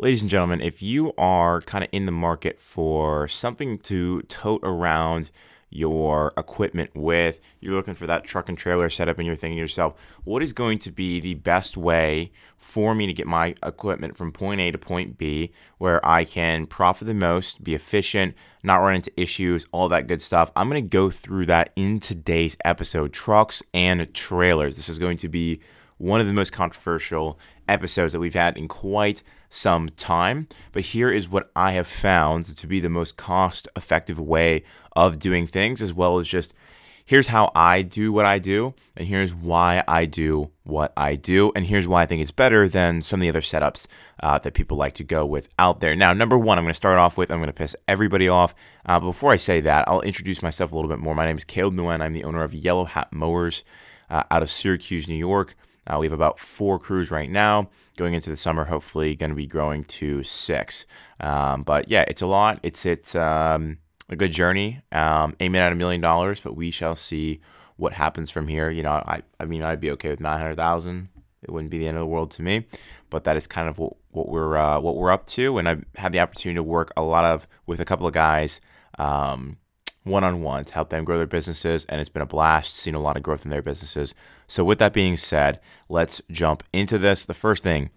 Ladies and gentlemen, if you are kind of in the market for something to tote around your equipment with, you're looking for that truck and trailer setup, and you're thinking to yourself, what is going to be the best way for me to get my equipment from point A to point B where I can profit the most, be efficient, not run into issues, all that good stuff? I'm going to go through that in today's episode trucks and trailers. This is going to be one of the most controversial episodes that we've had in quite some time. But here is what I have found to be the most cost effective way of doing things, as well as just here's how I do what I do, and here's why I do what I do, and here's why I think it's better than some of the other setups uh, that people like to go with out there. Now, number one, I'm going to start off with, I'm going to piss everybody off. Uh, before I say that, I'll introduce myself a little bit more. My name is Caleb Nguyen. I'm the owner of Yellow Hat Mowers uh, out of Syracuse, New York. Uh, we have about four crews right now. Going into the summer, hopefully, going to be growing to six. Um, but yeah, it's a lot. It's it's um, a good journey. Um, aiming at a million dollars, but we shall see what happens from here. You know, I I mean, I'd be okay with nine hundred thousand. It wouldn't be the end of the world to me, but that is kind of what, what we're uh, what we're up to. And I've had the opportunity to work a lot of with a couple of guys. Um, one on one to help them grow their businesses, and it's been a blast. seeing a lot of growth in their businesses. So, with that being said, let's jump into this. The first thing,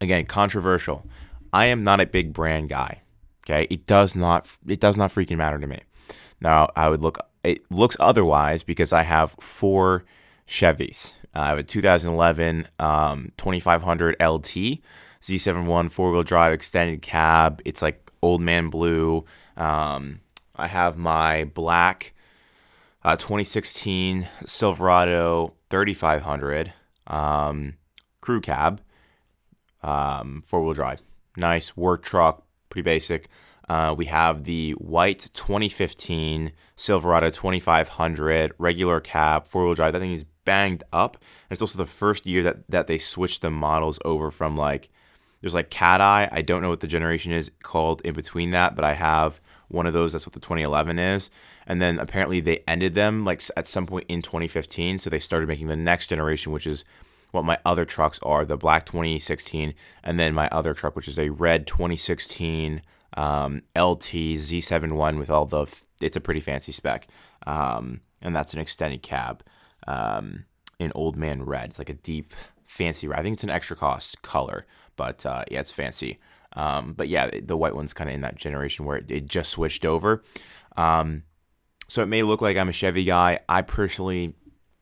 again, controversial. I am not a big brand guy. Okay, it does not it does not freaking matter to me. Now, I would look it looks otherwise because I have four Chevys. I have a 2011 um, 2500 LT Z71 four wheel drive extended cab. It's like old man blue. Um, I have my black uh, 2016 Silverado 3500 um, crew cab, um, four wheel drive. Nice work truck, pretty basic. Uh, we have the white 2015 Silverado 2500 regular cab, four wheel drive. That thing is banged up. And it's also the first year that, that they switched the models over from like, there's like cat eye. I don't know what the generation is called in between that, but I have one of those. That's what the 2011 is. And then apparently they ended them like at some point in 2015. So they started making the next generation, which is what my other trucks are the black 2016, and then my other truck, which is a red 2016 um, LT Z71 with all the, it's a pretty fancy spec. Um, and that's an extended cab um, in Old Man Red. It's like a deep, fancy red. I think it's an extra cost color, but uh, yeah, it's fancy. Um, but yeah, the white one's kind of in that generation where it, it just switched over. Um, so it may look like I'm a Chevy guy. I personally,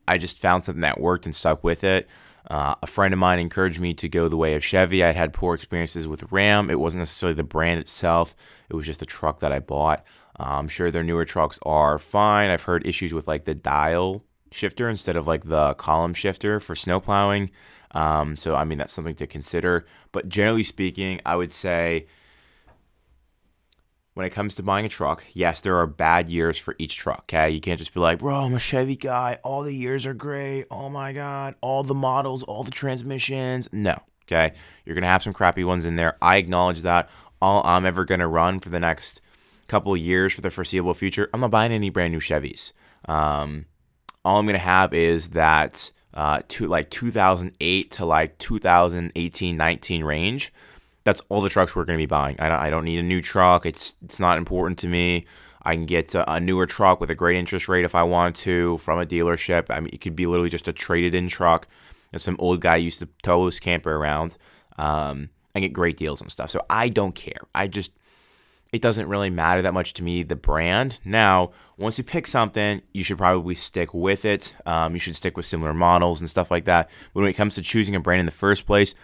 I just found something that worked and stuck with it. Uh, a friend of mine encouraged me to go the way of Chevy. I'd had poor experiences with Ram. It wasn't necessarily the brand itself, it was just the truck that I bought. Uh, I'm sure their newer trucks are fine. I've heard issues with like the dial shifter instead of like the column shifter for snow plowing. Um, so, I mean, that's something to consider. But generally speaking, I would say when it comes to buying a truck, yes, there are bad years for each truck. Okay. You can't just be like, bro, I'm a Chevy guy. All the years are great. Oh my God. All the models, all the transmissions. No. Okay. You're going to have some crappy ones in there. I acknowledge that. All I'm ever going to run for the next couple years for the foreseeable future, I'm not buying any brand new Chevys. Um, all I'm going to have is that uh, to like 2008 to like 2018 19 range that's all the trucks we're going to be buying. I don't, I don't need a new truck. It's it's not important to me. I can get a, a, newer truck with a great interest rate if i want to from a dealership. I mean it could be literally just a traded in truck that some old guy used to tow his camper around um, and get great deals on stuff. So i don't care. I just it doesn't really matter that much to me, the brand. Now, once you pick something, you should probably stick with it. Um, you should stick with similar models and stuff like that. But when it comes to choosing a brand in the first place,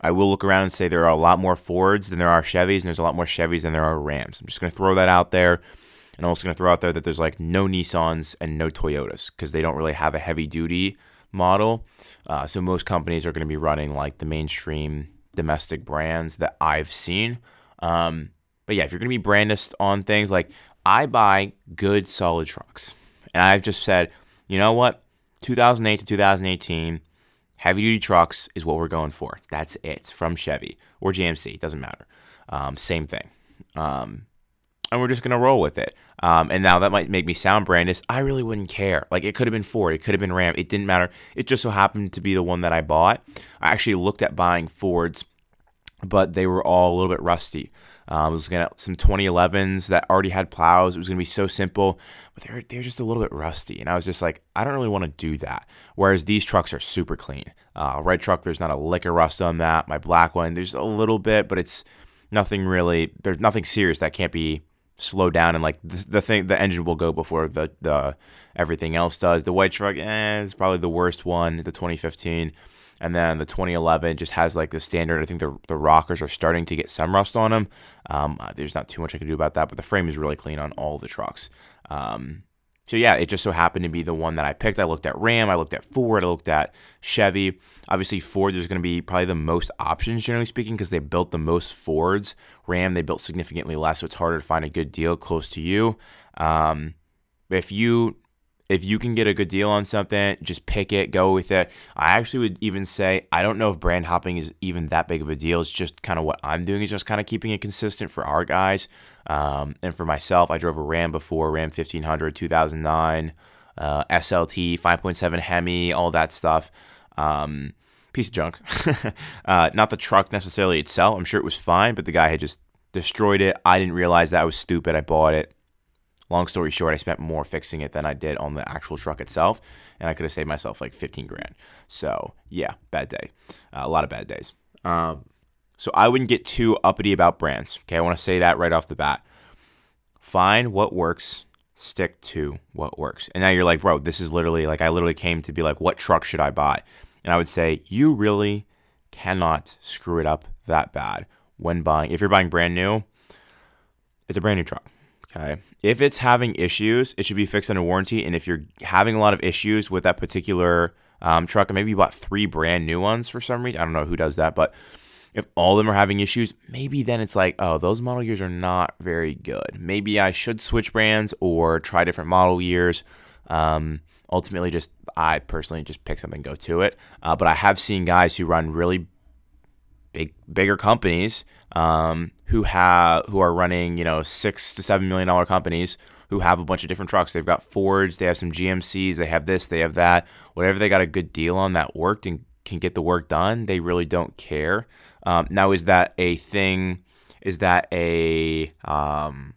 I will look around and say there are a lot more Fords than there are Chevys, and there's a lot more Chevys than there are Rams. I'm just going to throw that out there. And I'm also going to throw out there that there's like no Nissans and no Toyotas because they don't really have a heavy duty model. Uh, so most companies are going to be running like the mainstream domestic brands that I've seen. Um, but yeah, if you're going to be brandist on things, like I buy good, solid trucks. And I've just said, you know what? 2008 to 2018, heavy duty trucks is what we're going for. That's it from Chevy or GMC. Doesn't matter. Um, same thing. Um, and we're just going to roll with it. Um, and now that might make me sound brandist. I really wouldn't care. Like it could have been Ford, it could have been Ram. It didn't matter. It just so happened to be the one that I bought. I actually looked at buying Fords but they were all a little bit rusty. Um, I was looking at some 2011s that already had plows. It was going to be so simple, but they're they're just a little bit rusty. And I was just like, I don't really want to do that. Whereas these trucks are super clean. Uh, red truck, there's not a lick of rust on that. My black one, there's a little bit, but it's nothing really. There's nothing serious that can't be slowed down. And like the, the thing, the engine will go before the the everything else does. The white truck, eh, is probably the worst one. The 2015 and then the 2011 just has like the standard. I think the, the rockers are starting to get some rust on them. Um, uh, there's not too much I can do about that, but the frame is really clean on all the trucks. Um, so yeah, it just so happened to be the one that I picked. I looked at Ram, I looked at Ford, I looked at Chevy. Obviously, Ford there's going to be probably the most options generally speaking because they built the most Fords. Ram they built significantly less, so it's harder to find a good deal close to you. Um, if you if you can get a good deal on something, just pick it, go with it. I actually would even say I don't know if brand hopping is even that big of a deal. It's just kind of what I'm doing is just kind of keeping it consistent for our guys. Um, and for myself, I drove a Ram before, Ram 1500, 2009, uh, SLT, 5.7 Hemi, all that stuff. Um, piece of junk. uh, not the truck necessarily itself. I'm sure it was fine, but the guy had just destroyed it. I didn't realize that I was stupid. I bought it long story short, I spent more fixing it than I did on the actual truck itself, and I could have saved myself like 15 grand. So yeah, bad day, uh, a lot of bad days. Um, so I wouldn't get too uppity about brands. Okay, I want to say that right off the bat. Find what works, stick to what works. And now you're like, bro, this is literally like I literally came to be like, what truck should I buy? And I would say you really cannot screw it up that bad when buying. If you're buying brand new, it's a brand new truck. Okay. If it's having issues, it should be fixed under warranty. And if you're having a lot of issues with that particular um, truck, and maybe you bought three brand new ones for some reason, I don't know who does that, but if all of them are having issues, maybe then it's like, oh, those model years are not very good. Maybe I should switch brands or try different model years. Um, ultimately, just I personally just pick something, go to it. Uh, but I have seen guys who run really big, bigger companies um, who have who are running you know six to seven million dollar companies who have a bunch of different trucks. They've got Fords, they have some GMCs, they have this, they have that. Whatever they got a good deal on that worked and can get the work done, they really don't care. Um, now, is that a thing? Is that a um,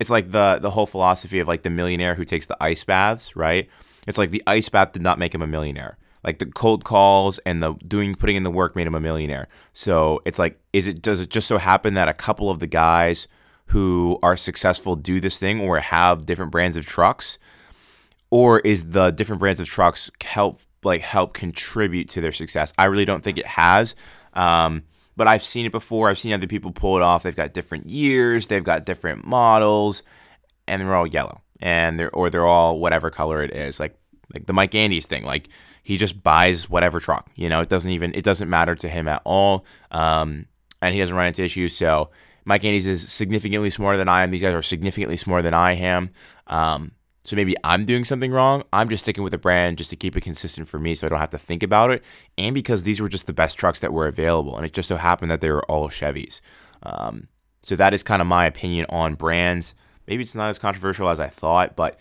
it's like the the whole philosophy of like the millionaire who takes the ice baths, right? It's like the ice bath did not make him a millionaire like the cold calls and the doing putting in the work made him a millionaire. So it's like, is it does it just so happen that a couple of the guys who are successful do this thing or have different brands of trucks, or is the different brands of trucks help like help contribute to their success? I really don't think it has. Um, but I've seen it before. I've seen other people pull it off. They've got different years, they've got different models, and they're all yellow, and they're or they're all whatever color it is. Like like the Mike Andes thing. Like he just buys whatever truck. You know, it doesn't even it doesn't matter to him at all. Um, and he doesn't run into issues. So Mike Andes is significantly smarter than I am. These guys are significantly smarter than I am. Um, so maybe I'm doing something wrong. I'm just sticking with the brand just to keep it consistent for me so I don't have to think about it. And because these were just the best trucks that were available. And it just so happened that they were all Chevys. Um, so that is kind of my opinion on brands. Maybe it's not as controversial as I thought, but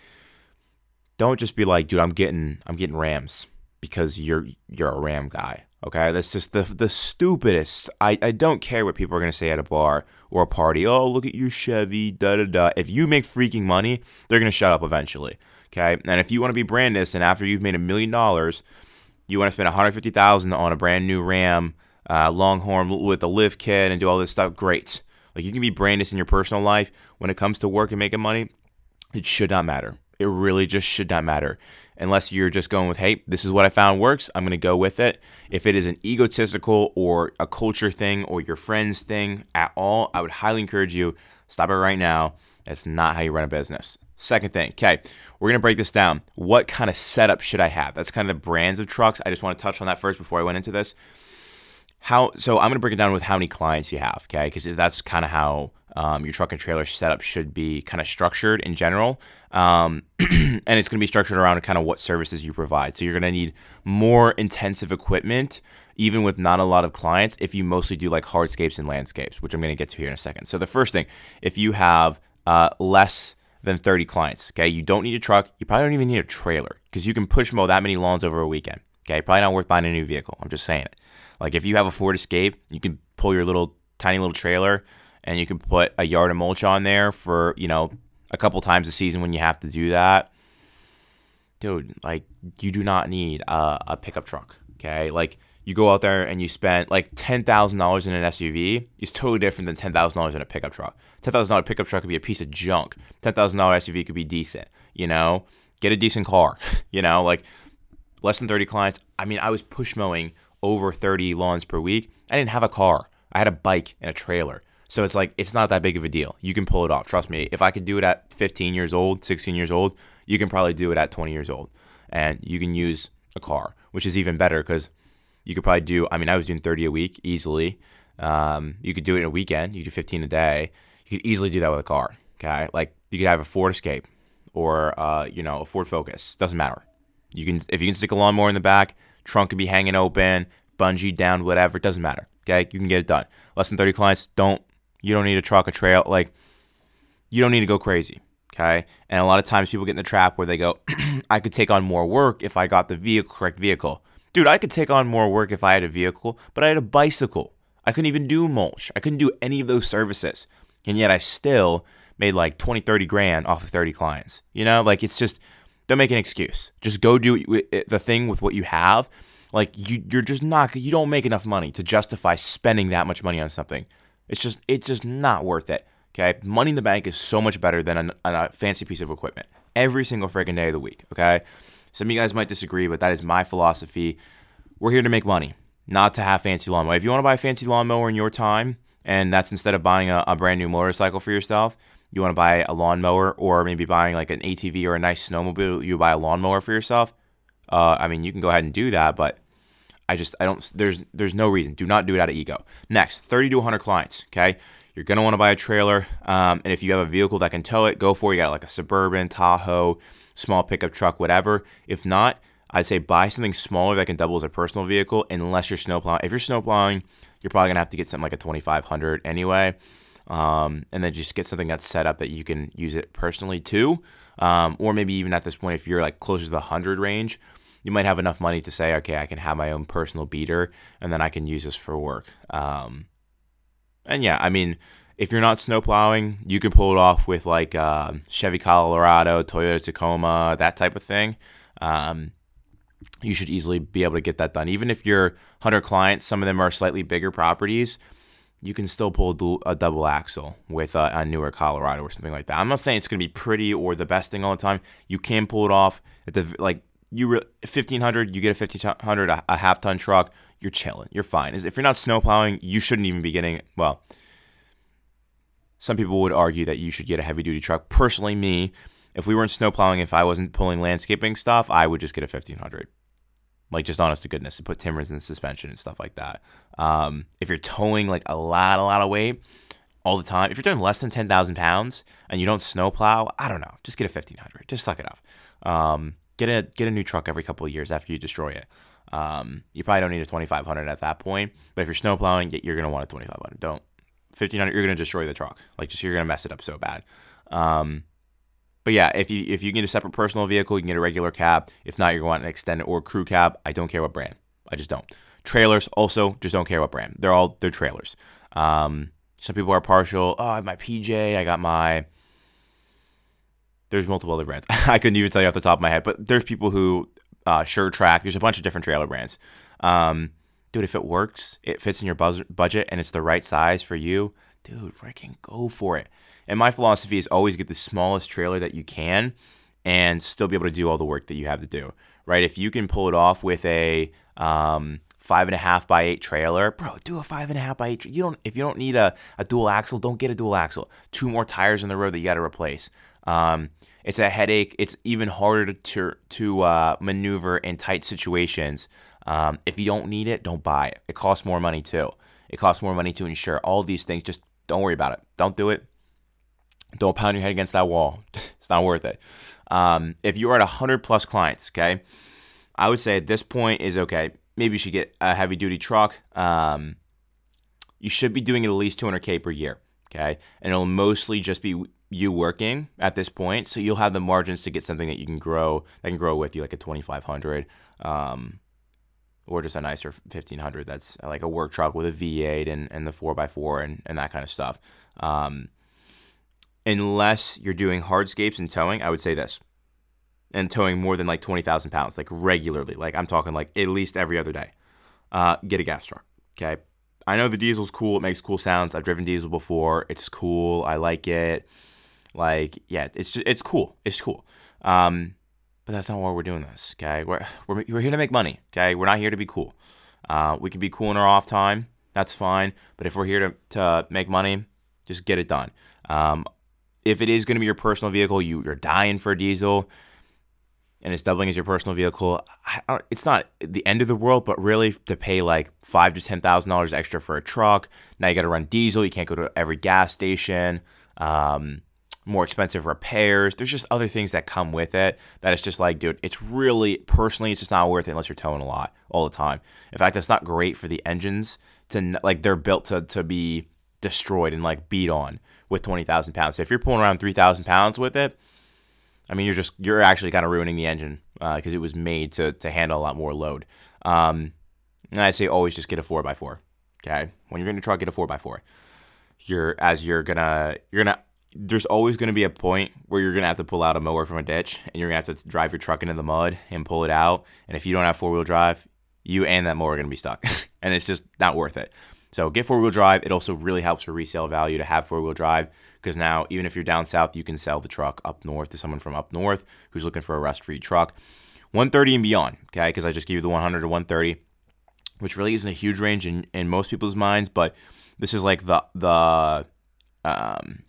don't just be like, dude, I'm getting I'm getting Rams because you're you're a Ram guy. Okay, that's just the the stupidest. I, I don't care what people are gonna say at a bar or a party. Oh, look at your Chevy, da da da. If you make freaking money, they're gonna shut up eventually. Okay, and if you want to be brandless, and after you've made a million dollars, you want to spend 150 thousand on a brand new Ram uh, Longhorn with a lift kit and do all this stuff, great. Like you can be brandless in your personal life. When it comes to work and making money, it should not matter. It really just should not matter unless you're just going with, hey, this is what I found works. I'm going to go with it. If it is an egotistical or a culture thing or your friends thing at all, I would highly encourage you stop it right now. That's not how you run a business. Second thing, okay, we're gonna break this down. What kind of setup should I have? That's kind of the brands of trucks. I just want to touch on that first before I went into this. How so? I'm gonna break it down with how many clients you have, okay? Because that's kind of how um, your truck and trailer setup should be kind of structured in general. Um, and it's going to be structured around kind of what services you provide. So you're going to need more intensive equipment, even with not a lot of clients, if you mostly do like hardscapes and landscapes, which I'm going to get to here in a second. So the first thing, if you have uh, less than 30 clients, okay, you don't need a truck. You probably don't even need a trailer because you can push mow that many lawns over a weekend. Okay, probably not worth buying a new vehicle. I'm just saying it. Like if you have a Ford Escape, you can pull your little tiny little trailer and you can put a yard of mulch on there for you know a couple times a season when you have to do that. Dude, like you do not need a, a pickup truck. Okay, like you go out there and you spend like ten thousand dollars in an SUV is totally different than ten thousand dollars in a pickup truck. Ten thousand dollar pickup truck could be a piece of junk. Ten thousand dollar SUV could be decent. You know, get a decent car. you know, like less than thirty clients. I mean, I was push mowing over thirty lawns per week. I didn't have a car. I had a bike and a trailer. So it's like it's not that big of a deal. You can pull it off. Trust me. If I could do it at 15 years old, 16 years old, you can probably do it at 20 years old. And you can use a car, which is even better because you could probably do, I mean, I was doing 30 a week easily. Um, you could do it in a weekend. You do 15 a day. You could easily do that with a car. Okay. Like you could have a Ford Escape or, uh, you know, a Ford Focus. Doesn't matter. You can, if you can stick a lawnmower in the back, trunk can be hanging open, bungee down, whatever. It doesn't matter. Okay. You can get it done. Less than 30 clients. Don't, you don't need a truck, a trail. Like, you don't need to go crazy. Okay. And a lot of times people get in the trap where they go, I could take on more work if I got the vehicle, correct vehicle. Dude, I could take on more work if I had a vehicle, but I had a bicycle. I couldn't even do mulch. I couldn't do any of those services. And yet I still made like 20, 30 grand off of 30 clients. You know, like it's just, don't make an excuse. Just go do the thing with what you have. Like you, you're just not, you don't make enough money to justify spending that much money on something. It's just, it's just not worth it. Okay. Money in the bank is so much better than a, a fancy piece of equipment every single freaking day of the week. Okay. Some of you guys might disagree, but that is my philosophy. We're here to make money, not to have fancy lawnmower. If you want to buy a fancy lawnmower in your time, and that's instead of buying a, a brand new motorcycle for yourself, you want to buy a lawnmower or maybe buying like an ATV or a nice snowmobile, you buy a lawnmower for yourself. Uh, I mean, you can go ahead and do that, but I just I don't. There's there's no reason. Do not do it out of ego. Next, 30 to 100 clients. Okay, you're gonna want to buy a trailer, um, and if you have a vehicle that can tow it, go for it. You got like a suburban, Tahoe, small pickup truck, whatever. If not, I'd say buy something smaller that can double as a personal vehicle unless you're snowplowing. If you're snowplowing, you're probably to have to get something like a 2500 anyway. Um, and then just get something that's set up that you can use it personally too. Um, or maybe even at this point, if you're like closer to the 100 range, you might have enough money to say, okay, I can have my own personal beater and then I can use this for work. Um, and yeah, I mean, if you're not snow plowing, you can pull it off with like uh, Chevy Colorado, Toyota Tacoma, that type of thing. Um, you should easily be able to get that done. Even if you're 100 clients, some of them are slightly bigger properties, you can still pull a, a double axle with a, a, newer Colorado or something like that. I'm not saying it's going to be pretty or the best thing all the time. You can pull it off at the like you re- 1500, you get a 1500 a, a half ton truck, you're chilling, you're fine. If you're not snow plowing, you shouldn't even be getting well some people would argue that you should get a heavy duty truck. Personally, me, if we weren't snowplowing, if I wasn't pulling landscaping stuff, I would just get a 1500. Like, just honest to goodness, to put timbers in the suspension and stuff like that. Um, if you're towing like a lot, a lot of weight all the time, if you're doing less than 10,000 pounds and you don't snowplow, I don't know, just get a 1500. Just suck it up. Um, get a get a new truck every couple of years after you destroy it. Um, you probably don't need a 2500 at that point, but if you're snowplowing, you're gonna want a 2500. Don't 1500 you're to destroy the truck. Like just you're to mess it up so bad. Um, but yeah if you if you get a separate personal vehicle you can get a regular cab. If not you're going to want an extended or crew cab. I don't care what brand. I just don't. Trailers also just don't care what brand. They're all they're trailers. Um, some people are partial. Oh i have my PJ i got my there's multiple other brands i couldn't even tell you off the top of my head but there's people who uh, Track. there's a bunch of different trailer brands um, dude, if it works, it fits in your buzz- budget, and it's the right size for you, dude, freaking go for it. And my philosophy is always get the smallest trailer that you can and still be able to do all the work that you have to do, right? If you can pull it off with a um, five and a half by eight trailer, bro, do a five and a half by eight. You don't if you don't need a, a dual axle, don't get a dual axle. Two more tires in the road that you got to replace. Um, it's a headache. It's even harder to to uh, maneuver in tight situations. Um, if you don't need it, don't buy it. It costs more money too. It costs more money to insure. All these things, just don't worry about it. Don't do it. Don't pound your head against that wall. it's not worth it. Um, if you're at 100 plus clients, okay, I would say at this point is okay. Maybe you should get a heavy duty truck. Um, you should be doing at least 200K per year, okay? And it'll mostly just be you working at this point. So you'll have the margins to get something that you can grow, that can grow with you, like a 2500. Um, or just a nicer 1500 that's like a work truck with a V8 and, and the 4x4 and, and that kind of stuff. Um, unless you're doing hardscapes and towing, I would say this. And towing more than like 20,000 pounds, like regularly. Like I'm talking like at least every other day. Uh, get a gas truck. Okay. I know the diesel's cool. It makes cool sounds. I've driven diesel before. It's cool. I like it. Like, yeah, it's just, it's cool. It's cool. Um, but that's not why we're doing this. Okay. We're, we're, we're here to make money. Okay. We're not here to be cool. Uh, we can be cool in our off time. That's fine. But if we're here to, to make money, just get it done. Um, if it is going to be your personal vehicle, you, you're dying for a diesel and it's doubling as your personal vehicle, it's not the end of the world, but really to pay like five to ten thousand dollars extra for a truck. Now you got to run diesel. You can't go to every gas station. Um, more expensive repairs. There's just other things that come with it that it's just like, dude, it's really personally, it's just not worth it unless you're towing a lot all the time. In fact, it's not great for the engines to like they're built to to be destroyed and like beat on with 20,000 pounds. So if you're pulling around 3,000 pounds with it, I mean, you're just, you're actually kind of ruining the engine because uh, it was made to, to handle a lot more load. Um, and I say always just get a 4x4. Okay. When you're in a truck, get a 4x4. You're, as you're gonna, you're gonna, there's always going to be a point where you're going to have to pull out a mower from a ditch and you're going to have to drive your truck into the mud and pull it out. And if you don't have four wheel drive, you and that mower are going to be stuck. and it's just not worth it. So get four wheel drive. It also really helps for resale value to have four wheel drive because now, even if you're down south, you can sell the truck up north to someone from up north who's looking for a rust free truck. 130 and beyond, okay? Because I just gave you the 100 to 130, which really isn't a huge range in, in most people's minds, but this is like the, the, um,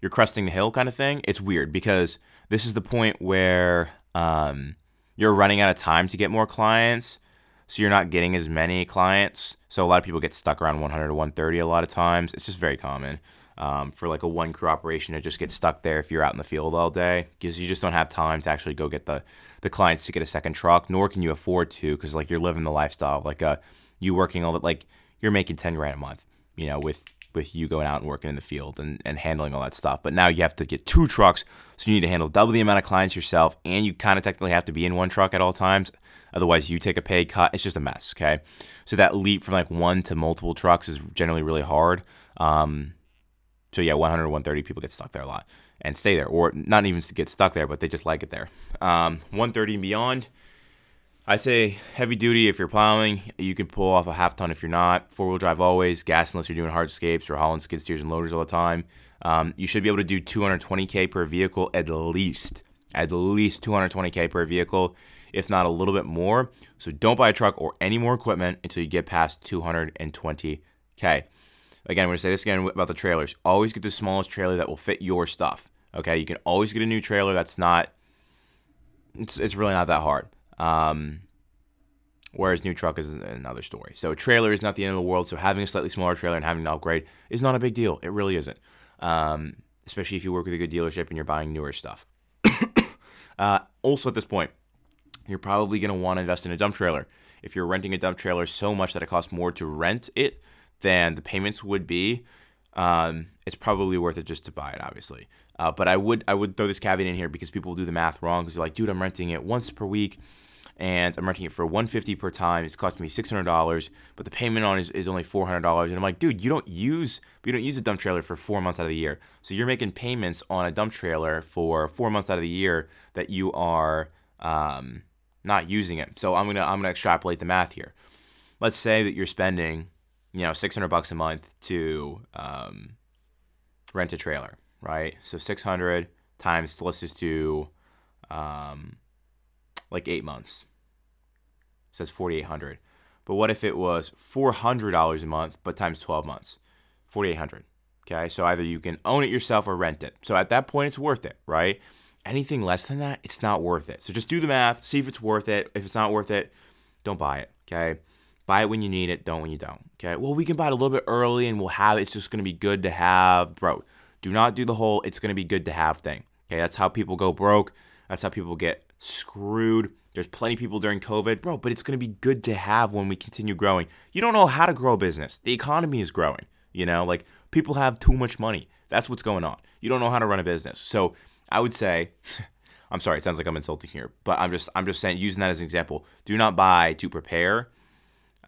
you're cresting the hill kind of thing. It's weird because this is the point where, um, you're running out of time to get more clients so you're not getting as many clients. So a lot of people get stuck around 100 to 130 a lot of times. It's just very common um, for like a one crew operation to just get stuck there if you're out in the field all day because you just don't have time to actually go get the the clients to get a second truck, nor can you afford to because like you're living the lifestyle like uh you working all that like you're making 10 grand a month, you know, with with you going out and working in the field and, and handling all that stuff. But now you have to get two trucks, so you need to handle double the amount of clients yourself, and you kind of technically have to be in one truck at all times. Otherwise, you take a pay cut. It's just a mess. Okay, so that leap from like one to multiple trucks is generally really hard. Um, so yeah, 100 130 people get stuck there a lot and stay there, or not even get stuck there, but they just like it there. Um, 130 and beyond. I say heavy duty if you're plowing. You can pull off a half ton if you're not. Four wheel drive always. Gas unless you're doing hardscapes or hauling skid steers and loaders all the time. Um, you should be able to do 220k per vehicle at least. At least 220k per vehicle if not a little bit more. So don't buy a truck or any more equipment until you get past 220K. Again, I'm going to say this again about the trailers. Always get the smallest trailer that will fit your stuff. Okay, you can always get a new trailer that's not, it's, it's really not that hard. Um, whereas new truck is another story. So trailer is not the end of the world. So having a slightly smaller trailer and having to upgrade is not a big deal. It really isn't. Um, especially if you work with a good dealership and you're buying newer stuff. uh, also, at this point, you're probably going to want to invest in a dump trailer. If you're renting a dump trailer so much that it costs more to rent it than the payments would be, um, it's probably worth it just to buy it, obviously. Uh, but I would I would throw this caveat in here because people do the math wrong because they're like, dude, I'm renting it once per week, and I'm renting it for 150 per time. It's costing me $600, but the payment on is, is only $400. And I'm like, dude, you don't use you don't use a dump trailer for four months out of the year, so you're making payments on a dump trailer for four months out of the year that you are um, not using it. So I'm gonna I'm gonna extrapolate the math here. Let's say that you're spending, you know, 600 bucks a month to um, rent a trailer, right? So 600 times let's just do um, like eight months. It says 4,800. But what if it was $400 a month, but times 12 months? 4,800. Okay, so either you can own it yourself or rent it. So at that point, it's worth it, right? Anything less than that, it's not worth it. So just do the math, see if it's worth it. If it's not worth it, don't buy it. Okay. Buy it when you need it, don't when you don't. Okay. Well, we can buy it a little bit early and we'll have it's just gonna be good to have. Bro, do not do the whole it's gonna be good to have thing. Okay, that's how people go broke. That's how people get screwed. There's plenty of people during COVID, bro, but it's gonna be good to have when we continue growing. You don't know how to grow a business. The economy is growing. You know, like people have too much money. That's what's going on. You don't know how to run a business. So I would say I'm sorry, it sounds like I'm insulting here, but I'm just I'm just saying using that as an example. Do not buy to prepare.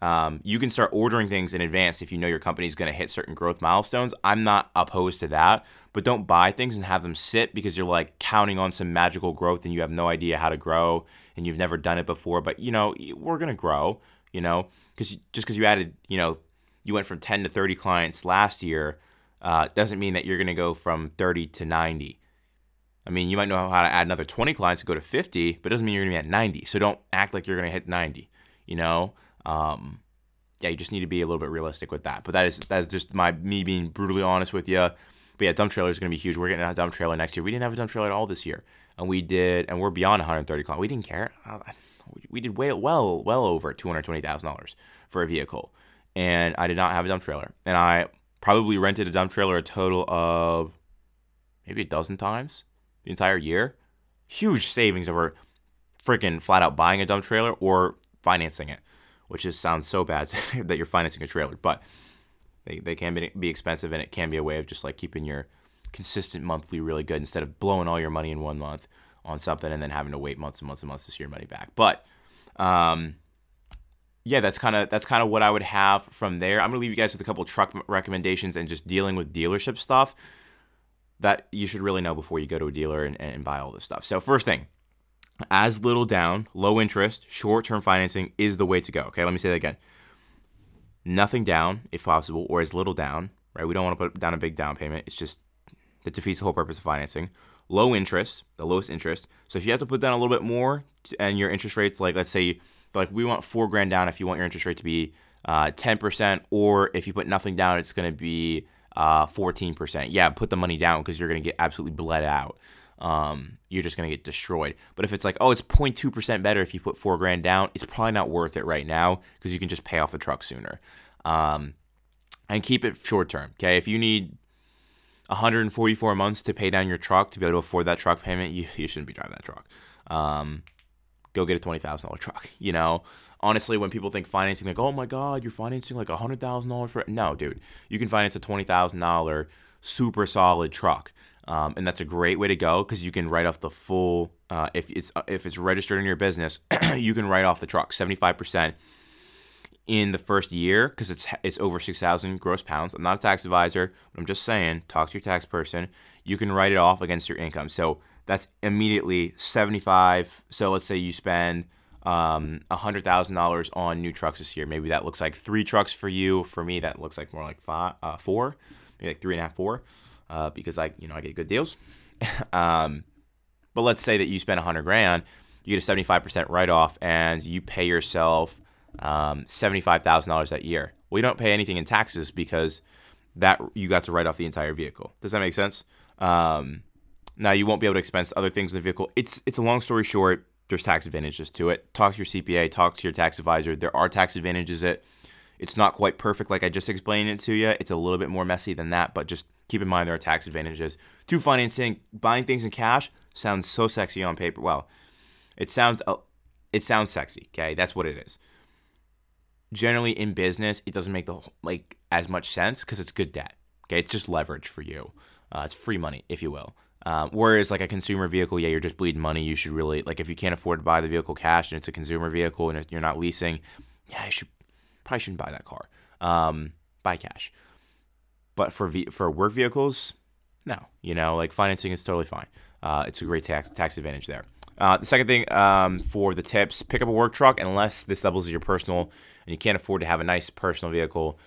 Um, you can start ordering things in advance if you know your company is going to hit certain growth milestones. I'm not opposed to that, but don't buy things and have them sit because you're like counting on some magical growth and you have no idea how to grow and you've never done it before. But you know, we're going to grow, you know, because just because you added, you know, you went from 10 to 30 clients last year uh, doesn't mean that you're going to go from 30 to 90. I mean, you might know how to add another 20 clients to go to 50, but it doesn't mean you're going to be at 90. So don't act like you're going to hit 90. You know, um, yeah, you just need to be a little bit realistic with that. But that is that is just my me being brutally honest with you. But yeah, dump trailer is going to be huge. We're getting a dump trailer next year. We didn't have a dump trailer at all this year, and we did, and we're beyond 130 clients. We didn't care. Uh, we did way well well over 220 thousand dollars for a vehicle, and I did not have a dump trailer, and I probably rented a dump trailer a total of maybe a dozen times the entire year. Huge savings over freaking flat out buying a dump trailer or financing it, which just sounds so bad that you're financing a trailer, but they, they can be, be expensive and it can be a way of just like keeping your consistent monthly really good instead of blowing all your money in one month on something and then having to wait months and months and months to see your money back. But um, yeah, that's kind of that's kind of what I would have from there. I'm gonna leave you guys with a couple truck recommendations and just dealing with dealership stuff that you should really know before you go to a dealer and, and buy all this stuff. So first thing, as little down, low interest, short term financing is the way to go. Okay, let me say that again. Nothing down if possible, or as little down. Right, we don't want to put down a big down payment. It's just that defeats the whole purpose of financing. Low interest, the lowest interest. So if you have to put down a little bit more, and your interest rates, like let's say like we want four grand down if you want your interest rate to be uh, 10%, or if you put nothing down, it's going to be uh, 14%. Yeah, put the money down because you're going to get absolutely bled out. Um, you're just going to get destroyed. But if it's like, oh, it's 0.2% better if you put four grand down, it's probably not worth it right now because you can just pay off the truck sooner. Um, and keep it short term. Okay. If you need 144 months to pay down your truck to be able to afford that truck payment, you, you shouldn't be driving that truck. Um, go get a twenty thousand dollar truck. You know, honestly, when people think financing, like, oh my god, you're financing like a hundred thousand dollars for it. No, dude, you can finance a twenty thousand dollar super solid truck, um, and that's a great way to go because you can write off the full. Uh, if it's uh, if it's registered in your business, you can write off the truck seventy five percent in the first year because it's it's over 6000 gross pounds. I'm not a tax advisor, but I'm just saying, talk to your tax person. You can write it off against your income. So that's immediately 75. So let's say you spend um, $100,000 on new trucks this year. Maybe that looks like three trucks for you. For me, that looks like more like five, uh, four, maybe like three and a half, four, uh, because I, you know, I get good deals. um, but let's say that you spend 100 grand, you get a 75% write off, and you pay yourself um, $75,000 that year. Well, you don't pay anything in taxes because that you got to write off the entire vehicle. Does that make sense? Um, now you won't be able to expense other things in the vehicle. It's it's a long story short. There's tax advantages to it. Talk to your CPA. Talk to your tax advisor. There are tax advantages. It it's not quite perfect like I just explained it to you. It's a little bit more messy than that, but just keep in mind there are tax advantages to financing. Buying things in cash sounds so sexy on paper. Well, it sounds uh, it sounds sexy. Okay, that's what it is. Generally in business, it doesn't make the like as much sense because it's good debt. Okay, it's just leverage for you. Uh, it's free money, if you will. Um, whereas like a consumer vehicle, yeah, you're just bleeding money. You should really like if you can't afford to buy the vehicle cash and it's a consumer vehicle and you're not leasing, yeah, you should probably shouldn't buy that car. Um, buy cash. But for v- for work vehicles, no, you know, like financing is totally fine. Uh, it's a great tax tax advantage there. Uh, the second thing um, for the tips, pick up a work truck unless this doubles as your personal and you can't afford to have a nice personal vehicle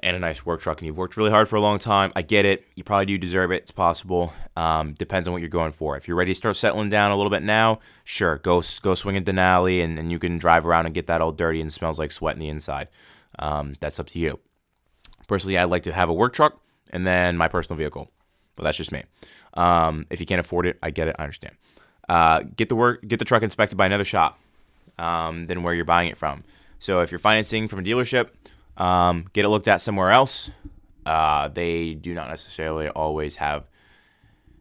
and a nice work truck and you've worked really hard for a long time. I get it. You probably do deserve it. It's possible. Um, depends on what you're going for. If you're ready to start settling down a little bit now, sure, go go swing a Denali and, and you can drive around and get that all dirty and smells like sweat in the inside. Um, that's up to you. Personally, I'd like to have a work truck and then my personal vehicle, but that's just me. Um, if you can't afford it, I get it. I understand. Uh, get the work, get the truck inspected by another shop um, than where you're buying it from. So if you're financing from a dealership, um, get it looked at somewhere else. Uh, they do not necessarily always have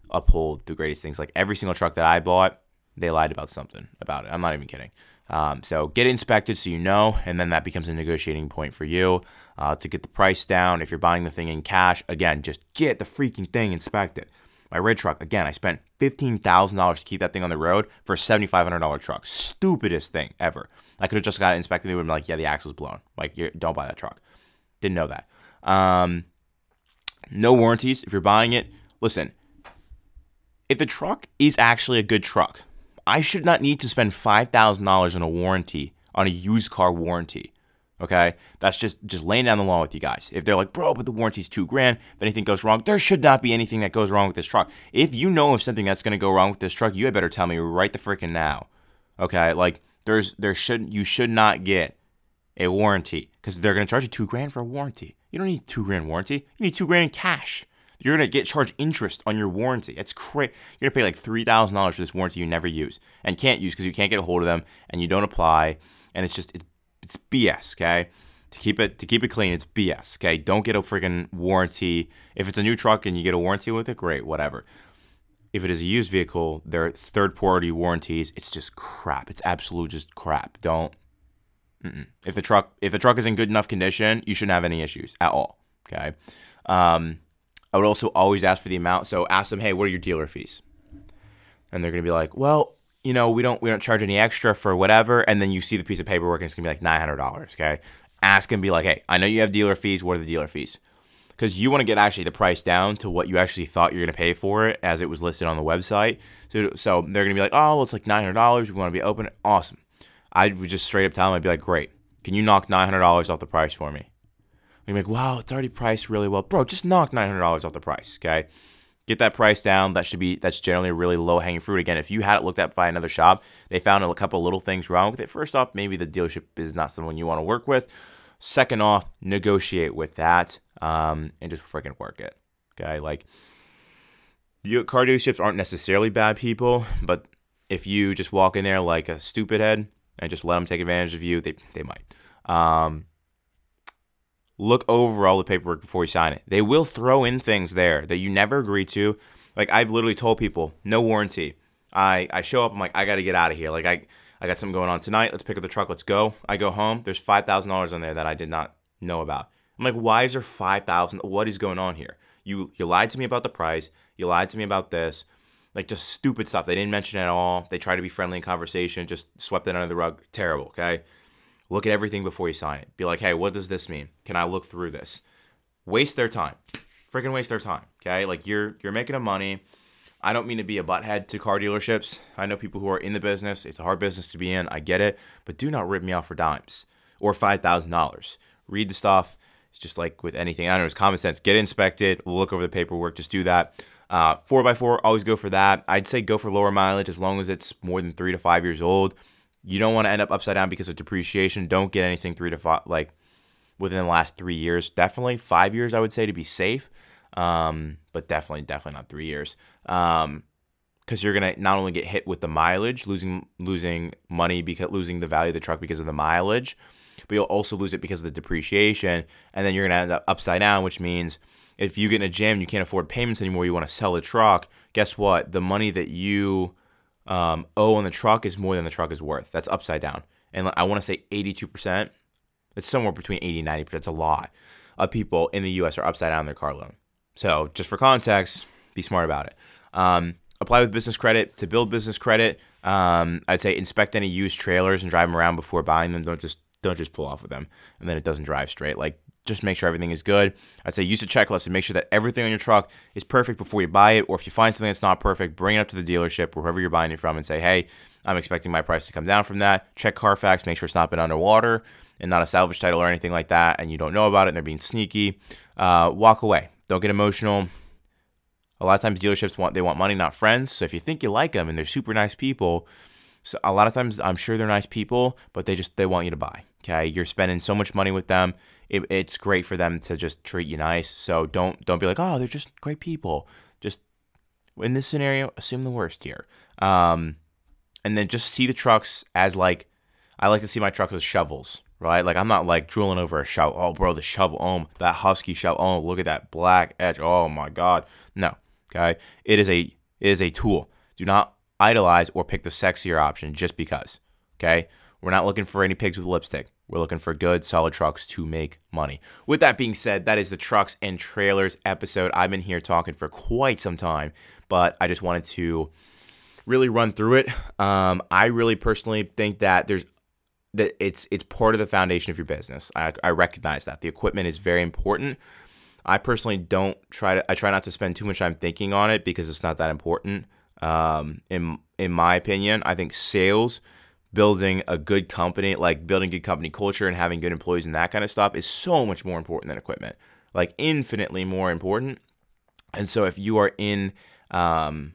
uphold the greatest things. Like every single truck that I bought, they lied about something about it. I'm not even kidding. Um, so get inspected so you know, and then that becomes a negotiating point for you uh, to get the price down. If you're buying the thing in cash, again, just get the freaking thing inspected. My red truck, again, I spent $15,000 to keep that thing on the road for a $7,500 truck. Stupidest thing ever. I could have just got it inspected. They would have been like, yeah, the axle's blown. Like, don't buy that truck. Didn't know that. Um, no warranties if you're buying it. Listen, if the truck is actually a good truck, I should not need to spend $5,000 on a warranty, on a used car warranty. Okay, that's just just laying down the law with you guys. If they're like, bro, but the warranty's two grand, if anything goes wrong, there should not be anything that goes wrong with this truck. If you know of something that's gonna go wrong with this truck, you had better tell me right the freaking now. Okay, like there's there should you should not get a warranty because they're gonna charge you two grand for a warranty. You don't need two grand warranty. You need two grand in cash. You're gonna get charged interest on your warranty. That's crazy. You're gonna pay like three thousand dollars for this warranty you never use and can't use because you can't get a hold of them and you don't apply. And it's just it's it's BS, okay? To keep it to keep it clean, it's BS, okay? Don't get a freaking warranty. If it's a new truck and you get a warranty with it, great, whatever. If it is a used vehicle, they're third party warranties. It's just crap. It's absolute just crap. Don't. Mm-mm. If the truck if the truck is in good enough condition, you shouldn't have any issues at all. Okay. Um, I would also always ask for the amount. So ask them, hey, what are your dealer fees? And they're gonna be like, well, you know, we don't we don't charge any extra for whatever, and then you see the piece of paperwork and it's gonna be like nine hundred dollars. Okay, ask and be like, hey, I know you have dealer fees. What are the dealer fees? Because you want to get actually the price down to what you actually thought you're gonna pay for it as it was listed on the website. So so they're gonna be like, oh, well, it's like nine hundred dollars. We want to be open. Awesome. I would just straight up tell them, I'd be like, great. Can you knock nine hundred dollars off the price for me? You're like, wow, it's already priced really well, bro. Just knock nine hundred dollars off the price, okay? get that price down. That should be that's generally a really low hanging fruit. Again, if you had it looked at by another shop, they found a couple little things wrong with it. First off, maybe the dealership is not someone you want to work with. Second off, negotiate with that um, and just freaking work it. Okay, like car dealerships aren't necessarily bad people, but if you just walk in there like a stupid head and just let them take advantage of you, they they might. Um, look over all the paperwork before you sign it. They will throw in things there that you never agreed to. Like I've literally told people, no warranty. I, I show up, I'm like, I gotta get out of here. Like I I got something going on tonight. Let's pick up the truck. Let's go. I go home. There's five thousand dollars on there that I did not know about. I'm like, why is there five thousand? What is going on here? You you lied to me about the price. You lied to me about this. Like just stupid stuff. They didn't mention it at all. They tried to be friendly in conversation, just swept it under the rug. Terrible. Okay. Look at everything before you sign it. Be like, hey, what does this mean? Can I look through this? Waste their time. Freaking waste their time. Okay? Like you're you're making them money. I don't mean to be a butthead to car dealerships. I know people who are in the business. It's a hard business to be in. I get it. But do not rip me off for dimes or $5,000. Read the stuff. It's just like with anything. I don't know. It's common sense. Get inspected. Look over the paperwork. Just do that. Uh, 4x4, always go for that. I'd say go for lower mileage as long as it's more than three to five years old. You don't want to end up upside down because of depreciation. Don't get anything three to five, like within the last three years. Definitely five years, I would say, to be safe. Um, but definitely, definitely not three years. Um, because you're gonna not only get hit with the mileage, losing losing money because losing the value of the truck because of the mileage, but you'll also lose it because of the depreciation, and then you're gonna end up upside down, which means if you get in a jam, you can't afford payments anymore, you want to sell the truck. Guess what? The money that you um, O on the truck is more than the truck is worth. That's upside down. And I want to say 82%. It's somewhere between 80 and 90%. It's a lot of people in the US are upside down in their car loan. So, just for context, be smart about it. Um, apply with business credit to build business credit. Um, I'd say inspect any used trailers and drive them around before buying them. Don't just don't just pull off with them and then it doesn't drive straight. Like just make sure everything is good. I'd say use a checklist and make sure that everything on your truck is perfect before you buy it. Or if you find something that's not perfect, bring it up to the dealership or whoever you're buying it from and say, hey, I'm expecting my price to come down from that. Check Carfax, make sure it's not been underwater and not a salvage title or anything like that, and you don't know about it and they're being sneaky. Uh, walk away. Don't get emotional. A lot of times dealerships want they want money, not friends. So if you think you like them and they're super nice people, so a lot of times I'm sure they're nice people, but they just they want you to buy. Okay, you're spending so much money with them it, it's great for them to just treat you nice. So don't don't be like, oh, they're just great people. Just in this scenario, assume the worst here. Um, and then just see the trucks as like I like to see my trucks as shovels, right? Like I'm not like drooling over a shovel. Oh, bro, the shovel. Oh, that husky shovel. Oh, look at that black edge. Oh my god. No. Okay. It is a it is a tool. Do not idolize or pick the sexier option just because. Okay. We're not looking for any pigs with lipstick. We're looking for good, solid trucks to make money. With that being said, that is the trucks and trailers episode. I've been here talking for quite some time, but I just wanted to really run through it. Um, I really personally think that there's that it's it's part of the foundation of your business. I, I recognize that the equipment is very important. I personally don't try to I try not to spend too much time thinking on it because it's not that important. Um, in in my opinion, I think sales, building a good company, like building good company culture and having good employees and that kind of stuff, is so much more important than equipment. Like infinitely more important. And so if you are in, um,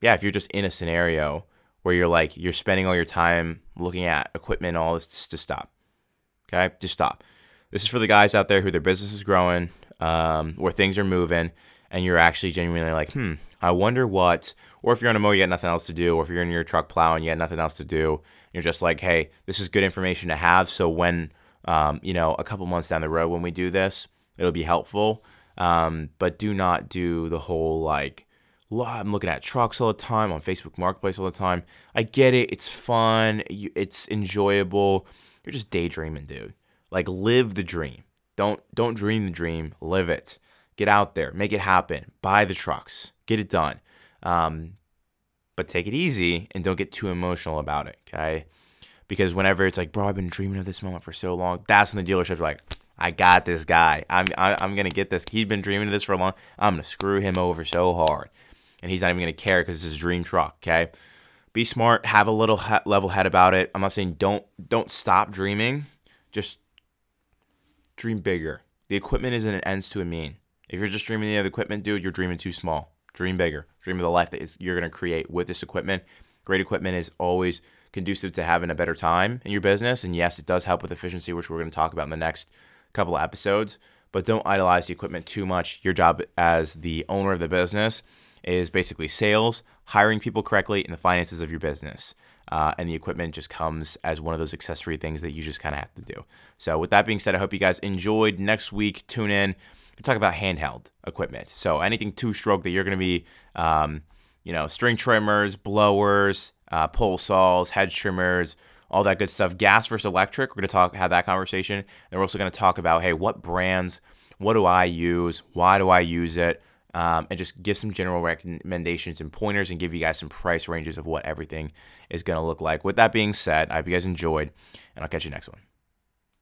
yeah, if you're just in a scenario where you're like you're spending all your time looking at equipment, all this, just to stop. Okay, just stop. This is for the guys out there who their business is growing, um, where things are moving, and you're actually genuinely like, hmm, I wonder what. Or if you're on a mower, you got nothing else to do, or if you're in your truck plowing, you got nothing else to do, you're just like, hey, this is good information to have. So when, um, you know, a couple months down the road when we do this, it'll be helpful. Um, but do not do the whole like, I'm looking at trucks all the time on Facebook Marketplace all the time. I get it. It's fun. It's enjoyable. You're just daydreaming, dude. Like live the dream. Don't don't dream the dream. Live it. Get out there. Make it happen. Buy the trucks. Get it done. Um, but take it easy and don't get too emotional about it. Okay. Because whenever it's like, bro, I've been dreaming of this moment for so long, that's when the dealership's like, I got this guy. I'm I, am i am gonna get this. He's been dreaming of this for a long. I'm gonna screw him over so hard and he's not even to care because it's his dream truck. Okay, be smart, have a little he- level head about it. I'm not saying don't don't stop dreaming, just dream bigger. The equipment isn't an ends to a mean. If you're just dreaming the other equipment, dude, you're dreaming too small. Dream bigger. Dream of the life that you're going to create with this equipment. Great equipment is always conducive to having a better time in your business. And yes, it does help with efficiency, which we're going to talk about in the next couple of episodes. But don't idolize the equipment too much. Your job as the owner of the business is basically sales, hiring people correctly, and the finances of your business. Uh, and the equipment just comes as one of those accessory things that you just kind of have to do. So, with that being said, I hope you guys enjoyed. Next week, tune in. Talk about handheld equipment. So, anything two stroke that you're going to be, um, you know, string trimmers, blowers, uh, pole saws, hedge trimmers, all that good stuff. Gas versus electric. We're going to talk, have that conversation. And we're also going to talk about, hey, what brands, what do I use? Why do I use it? um, and just give some general recommendations and pointers and give you guys some price ranges of what everything is going to look like. With that being said, I hope you guys enjoyed, and I'll catch you next one.